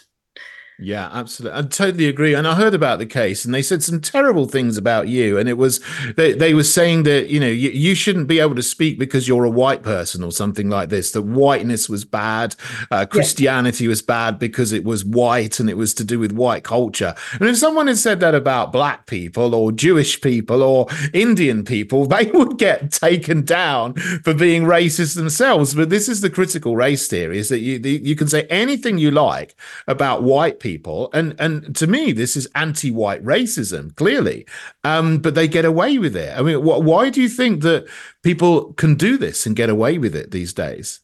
Yeah, absolutely. I totally agree. And I heard about the case and they said some terrible things about you. And it was, they, they were saying that, you know, you, you shouldn't be able to speak because you're a white person or something like this, that whiteness was bad. Uh, Christianity was bad because it was white and it was to do with white culture. And if someone had said that about black people or Jewish people or Indian people, they would get taken down for being racist themselves. But this is the critical race theory is that you, you can say anything you like about white people and and to me this is anti-white racism clearly um, but they get away with it i mean wh- why do you think that people can do this and get away with it these days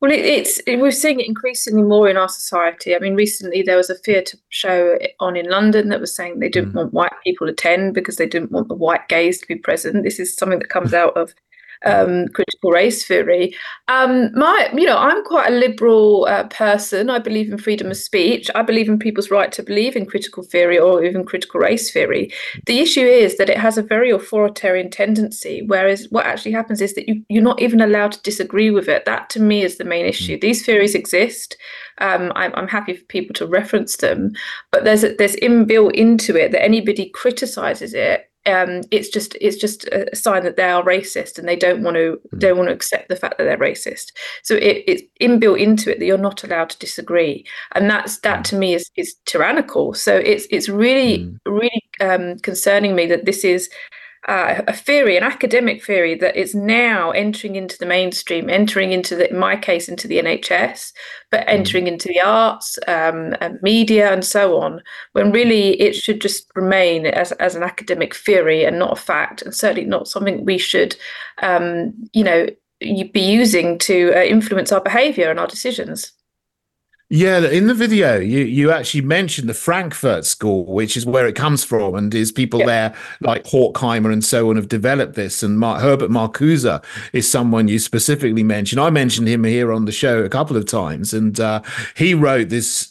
well, it, it's it, we're seeing it increasingly more in our society. I mean, recently there was a theatre show on in London that was saying they didn't mm. want white people to attend because they didn't want the white gaze to be present. This is something that comes out of um, critical race theory. Um, my, you know, I'm quite a liberal uh, person. I believe in freedom of speech. I believe in people's right to believe in critical theory or even critical race theory. The issue is that it has a very authoritarian tendency, whereas what actually happens is that you, you're not even allowed to disagree with it. That to me is the main issue. Mm. These theories exist. Um, I'm, I'm, happy for people to reference them, but there's there's inbuilt into it that anybody criticizes it um, it's just it's just a sign that they are racist and they don't want to mm. don't want to accept the fact that they're racist. So it, it's inbuilt into it that you're not allowed to disagree, and that's that hmm. to me is is tyrannical. So it's it's really mm. really um, concerning me that this is uh, a theory, an academic theory that is now entering into the mainstream, entering into the, in my case, into the NHS, but mm. entering into the arts, um, and media, and so on. When really it should just remain as as an academic theory and not a fact, and certainly not something we should, um, you know, be using to uh, influence our behaviour and our decisions. Yeah, in the video, you you actually mentioned the Frankfurt School, which is where it comes from, and is people yeah. there like Horkheimer and so on have developed this. And Mar- Herbert Marcuse is someone you specifically mentioned. I mentioned him here on the show a couple of times, and uh, he wrote this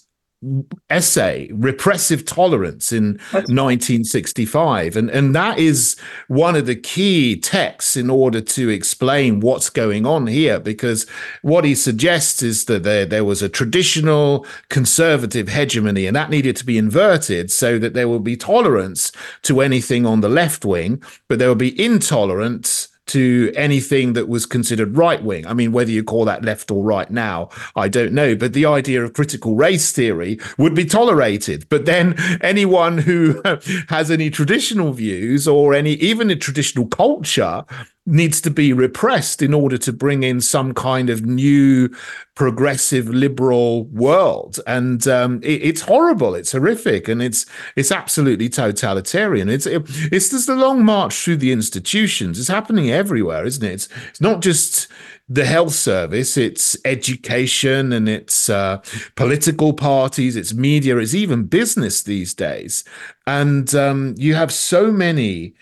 essay repressive tolerance in 1965 and and that is one of the key texts in order to explain what's going on here because what he suggests is that there there was a traditional conservative hegemony and that needed to be inverted so that there will be tolerance to anything on the left wing but there will be intolerance to anything that was considered right wing. I mean, whether you call that left or right now, I don't know. But the idea of critical race theory would be tolerated. But then anyone who has any traditional views or any even a traditional culture needs to be repressed in order to bring in some kind of new progressive liberal world. And um, it, it's horrible. It's horrific. And it's it's absolutely totalitarian. It's it, it's just a long march through the institutions. It's happening everywhere isn't it? It's, it's not just the health service, it's education and it's uh, political parties, it's media, it's even business these days. And um, you have so many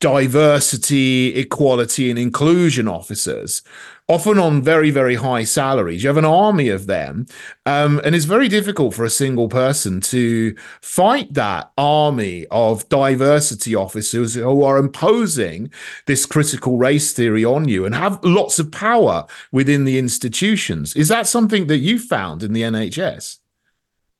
diversity, equality, and inclusion officers often on very, very high salaries. You have an army of them. Um, and it's very difficult for a single person to fight that army of diversity officers who are imposing this critical race theory on you and have lots of power within the institutions. Is that something that you found in the NHS?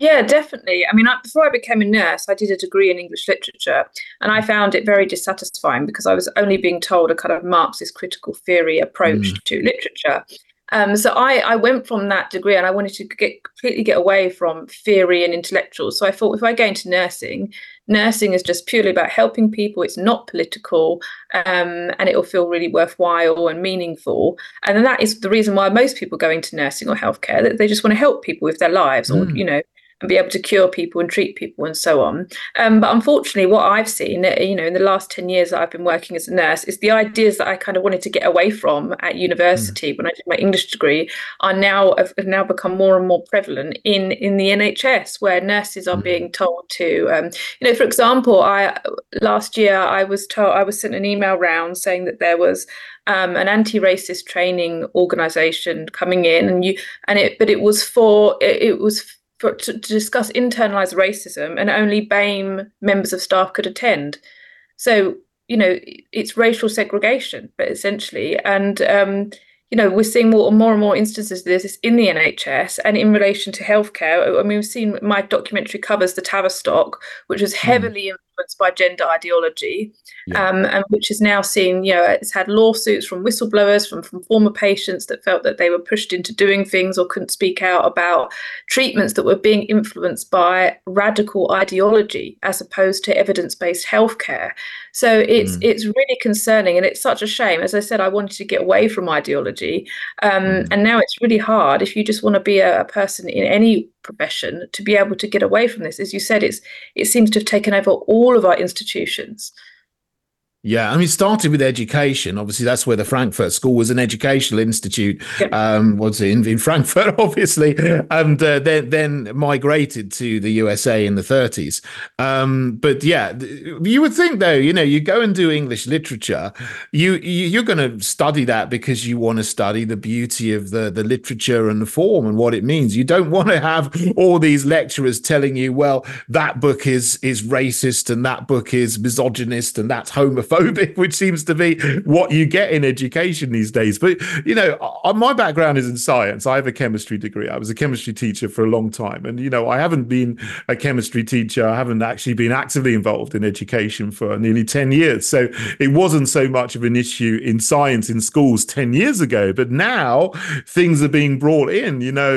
Yeah, definitely. I mean, I, before I became a nurse, I did a degree in English literature, and I found it very dissatisfying because I was only being told a kind of Marxist critical theory approach mm. to literature. Um, so I, I went from that degree and I wanted to get completely get away from theory and intellectuals. So I thought if I go into nursing, nursing is just purely about helping people. It's not political, um, and it will feel really worthwhile and meaningful. And then that is the reason why most people go into nursing or healthcare. That they just want to help people with their lives, mm. or you know, and be able to cure people and treat people and so on. Um, but unfortunately, what I've seen, uh, you know, in the last 10 years that I've been working as a nurse, is the ideas that I kind of wanted to get away from at university mm. when I did my English degree are now have, have, now become more and more prevalent in in the NHS, where nurses are mm. being told to, um, you know, for example, I last year I was told I was sent an email round saying that there was um, an anti-racist training organization coming in and you and it but it was for it, it was for, to, to discuss internalized racism, and only BAME members of staff could attend. So, you know, it's racial segregation, but essentially, and um, you know, we're seeing more and more and more instances of this in the NHS and in relation to healthcare. I mean, we've seen my documentary covers the Tavistock, which was hmm. heavily mm. Influenced by gender ideology, yeah. um, and which has now seen, you know, it's had lawsuits from whistleblowers, from, from former patients that felt that they were pushed into doing things or couldn't speak out about treatments that were being influenced by radical ideology as opposed to evidence based healthcare. So it's mm. it's really concerning, and it's such a shame. As I said, I wanted to get away from ideology, um, mm. and now it's really hard if you just want to be a, a, person in any profession to be able to get away from this. As you said, it's it seems to have taken over all of our institutions. Yeah, I mean, started with education. Obviously, that's where the Frankfurt School was an educational institute. Yeah. Um, was in, in Frankfurt, obviously, and uh, then then migrated to the USA in the 30s. Um, but yeah, you would think though, you know, you go and do English literature, you, you are going to study that because you want to study the beauty of the the literature and the form and what it means. You don't want to have all these lecturers telling you, well, that book is is racist and that book is misogynist and that's homophobic homophobic, which seems to be what you get in education these days. But, you know, my background is in science. I have a chemistry degree. I was a chemistry teacher for a long time. And, you know, I haven't been a chemistry teacher. I haven't actually been actively involved in education for nearly 10 years. So it wasn't so much of an issue in science in schools 10 years ago. But now things are being brought in. You know,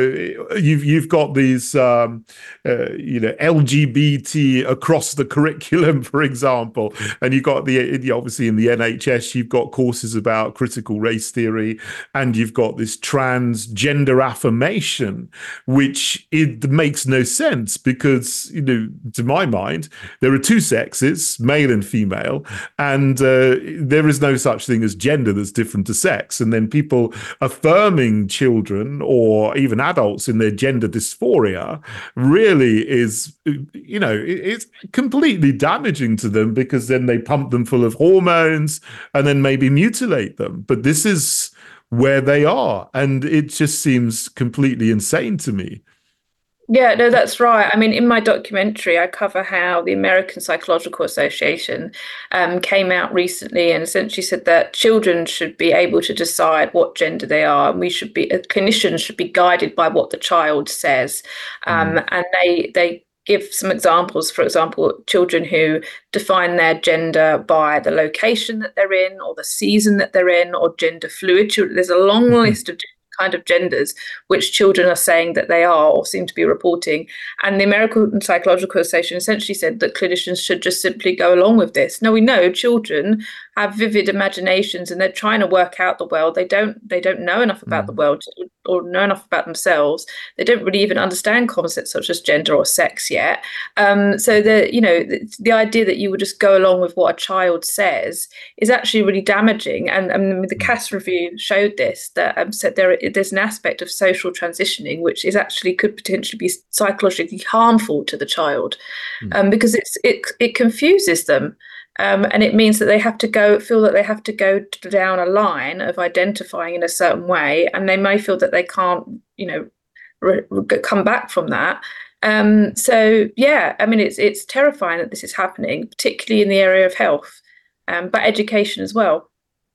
you've, you've got these, um, uh, you know, LGBT across the curriculum, for example, and you've got the obviously in the NHS, you've got courses about critical race theory, and you've got this transgender affirmation, which it makes no sense because, you know, to my mind, there are two sexes, male and female, and uh, there is no such thing as gender that's different to sex. And then people affirming children or even adults in their gender dysphoria really is, you know, it's completely damaging to them because then they pump them full of of hormones and then maybe mutilate them. But this is where they are. And it just seems completely insane to me. Yeah, no, that's right. I mean, in my documentary, I cover how the American Psychological Association um, came out recently and essentially said that children should be able to decide what gender they are, and we should be uh, clinicians should be guided by what the child says. Um, mm. And they they give some examples. For example, children who define their gender by the location that they're in, or the season that they're in, or gender fluid. There's a long mm-hmm. list of kind of genders which children are saying that they are or seem to be reporting. And the American Psychological Association essentially said that clinicians should just simply go along with this. Now we know children have vivid imaginations and they're trying to work out the world. They don't they don't know enough about the world or know enough about themselves. They don't really even understand concepts such as gender or sex yet. Um, so the you know the, the, idea that you would just go along with what a child says is actually really damaging. And, and the Cass review showed this that um, said there there's an aspect of social transitioning which is actually could potentially be psychologically harmful to the child mm. um, because it's it it confuses them. Um, and it means that they have to go feel that they have to go down a line of identifying in a certain way and they may feel that they can't you know re- re- come back from that. Um, so yeah i mean it's it's terrifying that this is happening particularly in the area of health um, but education as well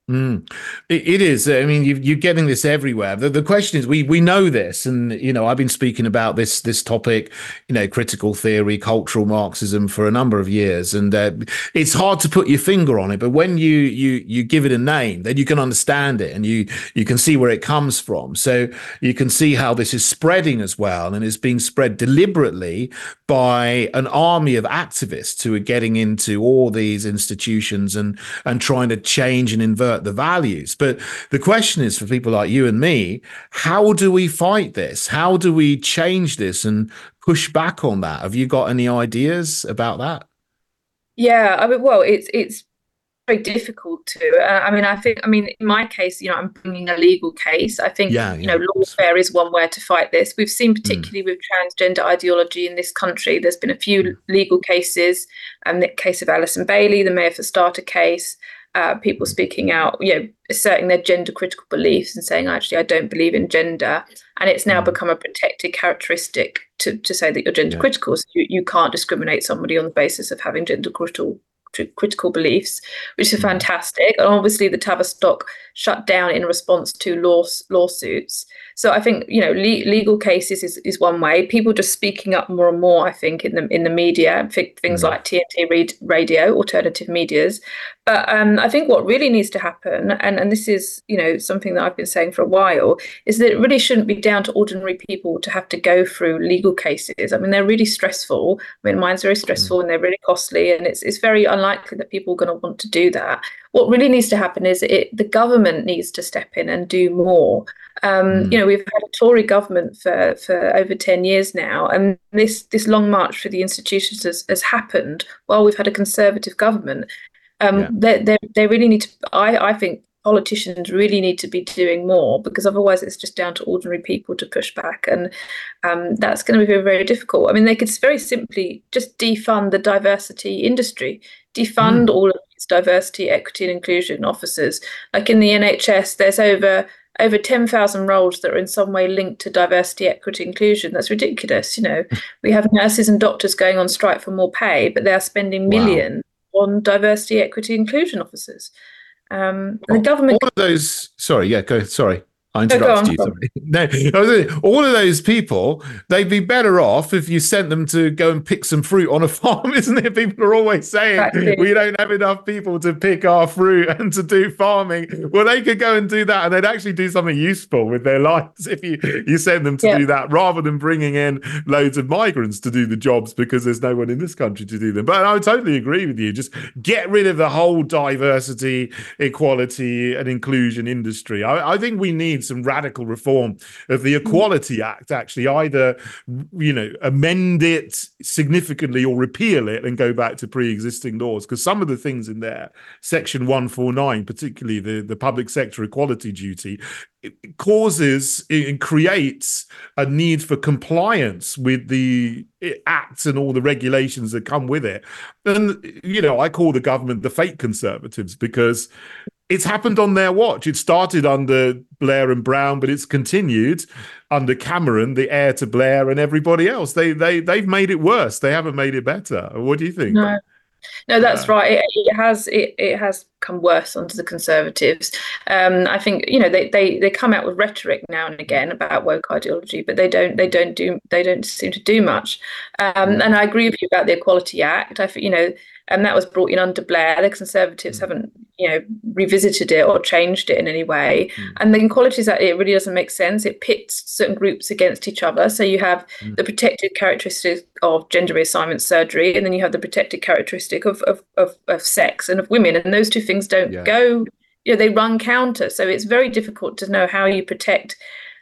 Mm. It, it is. I mean, you, are getting this everywhere. The, the question is, we we know this, and you know, I've been speaking about this this topic, you know, critical theory, cultural Marxism for a number of years, and uh, it's hard to put your finger on it. But when you you you give it a name, then you can understand it, and you you can see where it comes from. So you can see how this is spreading as well, and it's being spread deliberately by an army of activists who are getting into all these institutions and and trying to change and invert the values. But the question is for people like you and me, how do we fight this? How do we change this and push back on that? Have you got any ideas about that? Yeah, I mean, well, it's it's very difficult to. Uh, I mean, I think, I mean, in my case, you know, I'm bringing a legal case. I think, yeah, yeah. you know, lawfare is one way to fight this. We've seen, hmm. particularly mm. with transgender ideology in this country, there's been a few mm. legal cases. Um, the case of Alison Bailey, the Maya Forstater case uh, people speaking out, you know, asserting their gender critical beliefs and saying, actually, I don't believe in gender. And it's now mm. become a protected characteristic to, to say that you're gender yeah. critical. So you, you can't discriminate somebody on the basis of having gender critical critical beliefs, which is mm. fantastic. And obviously, the Tavistock shut down in response to law, lawsuits. So I think you know le- legal cases is, is one way. People just speaking up more and more. I think in the in the media, things mm. like TNT radio, alternative media's. But um, I think what really needs to happen, and, and this is you know something that I've been saying for a while, is that it really shouldn't be down to ordinary people to have to go through legal cases. I mean, they're really stressful. I mean, mine's very stressful mm. and they're really costly, and it's it's very unlikely that people are going to want to do that. What really needs to happen is it the government needs to step in and do more. Um, mm. You know, we've had a Tory government for, for over 10 years now, and this, this long march through the institutions has, has happened while we've had a Conservative government. Um, yeah. they, they, they really need to, I, I think politicians really need to be doing more because otherwise it's just down to ordinary people to push back. And um, that's going to be very, very difficult. I mean, they could very simply just defund the diversity industry, defund mm. all of these diversity, equity, and inclusion officers. Like in the NHS, there's over over 10,000 roles that are in some way linked to diversity, equity, inclusion. That's ridiculous. You know, we have nurses and doctors going on strike for more pay, but they are spending millions wow. on diversity, equity, inclusion officers. Um, the government. All of those. Sorry, yeah, go. Sorry. I interrupted you. Sorry. No, all of those people, they'd be better off if you sent them to go and pick some fruit on a farm, isn't it? People are always saying exactly. we don't have enough people to pick our fruit and to do farming. Well, they could go and do that, and they'd actually do something useful with their lives if you you send them to yeah. do that, rather than bringing in loads of migrants to do the jobs because there's no one in this country to do them. But I totally agree with you. Just get rid of the whole diversity, equality, and inclusion industry. I, I think we need some radical reform of the Equality Act, actually, either, you know, amend it significantly or repeal it and go back to pre existing laws. Because some of the things in there, Section 149, particularly the, the public sector equality duty, causes it creates a need for compliance with the eh, acts and all the regulations that come with it and you know i call the government the fake conservatives because it's happened on their watch. It started under Blair and Brown, but it's continued under Cameron, the heir to Blair, and everybody else. They they they've made it worse. They haven't made it better. What do you think? No. No, that's right. It, it, has it, it has come worse under the Conservatives. Um, I think you know they, they they come out with rhetoric now and again about woke ideology, but they don't they don't do they don't seem to do much. Um, and I agree with you about the Equality Act. I you know and that was brought in under Blair. The Conservatives mm. haven't, you know, revisited it or changed it in any way. Mm. And the Equalities Act, it really doesn't make sense. It pits certain groups against each other. So you have mm. the protected characteristic of gender reassignment surgery, and then you have the protected characteristic of of, of, of sex and of women, and those two things don't Yeah. go. You know, they run counter. So it's very difficult to know how you protect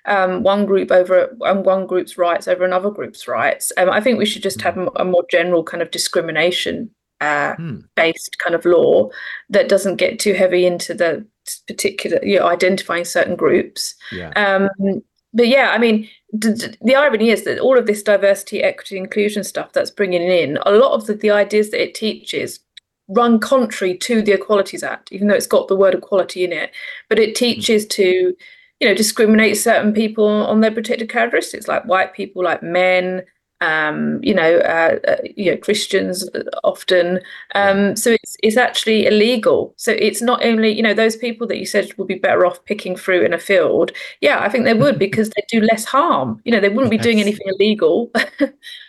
um, one group over and one group's rights over another group's rights. Um, I think we should just have a more general kind of discrimination uh, based kind of law that doesn't get too heavy into the particular, you know, identifying certain groups. Yeah. Um, but yeah, I mean, d- d- the irony is that all of this diversity, equity, inclusion stuff that's bringing in, a lot of the, the ideas that it teaches run contrary to the Equalities Act, even though it's got the word equality in it. But it teaches to, you know, discriminate certain people on their protected characteristics, like white people, like men, um, you know, uh, uh, you know, Christians often. Um, so it's it's actually illegal. So it's not only you know those people that you said would be better off picking fruit in a field. Yeah, I think they would because they do less harm. You know, they wouldn't be doing anything illegal.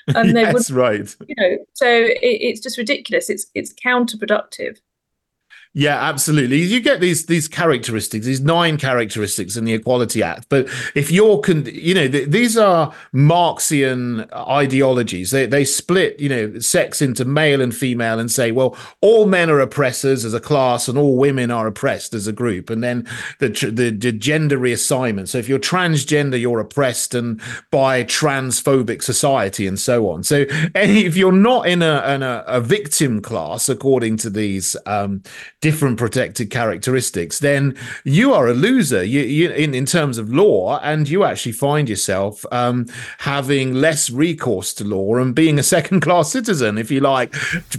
and they That's would, right. you know, so it, it's just ridiculous. It's it's counterproductive. Yeah, absolutely. You get these these characteristics, these nine characteristics in the Equality Act. But if you're, con- you know, th- these are Marxian ideologies. They they split, you know, sex into male and female, and say, well, all men are oppressors as a class, and all women are oppressed as a group. And then the tr- the, the gender reassignment. So if you're transgender, you're oppressed and by transphobic society, and so on. So if you're not in a in a, a victim class, according to these um, different protected characteristics, then you are a loser. You, you in in terms of law, and you actually find yourself um, having less recourse to law and being a second class citizen, if you like,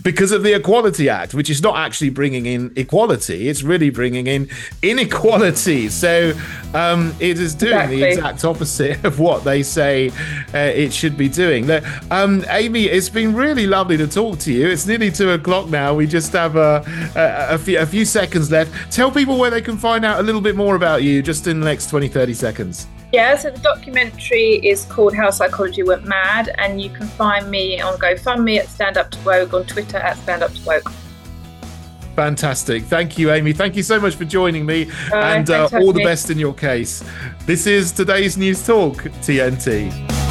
because of the Equality Act, which is not actually bringing in equality; it's really bringing in inequality. So um, it is doing the exact opposite of what they say uh, it should be doing. Look, Um, Amy, it's been really lovely to talk to you. It's nearly two o'clock now. We just have a, a, a, few, a few seconds left. Tell people where they can find out a little bit more about you just in the next 20, 30 seconds. Yeah, so the documentary is called How Psychology Went Mad, and you can find me on GoFundMe at Stand Up to Woke, on Twitter at Stand Up to Woke. Fantastic. Thank you, Amy. Thank you so much for joining me. Right, and uh, all the me. best in your case. This is today's News Talk, TNT.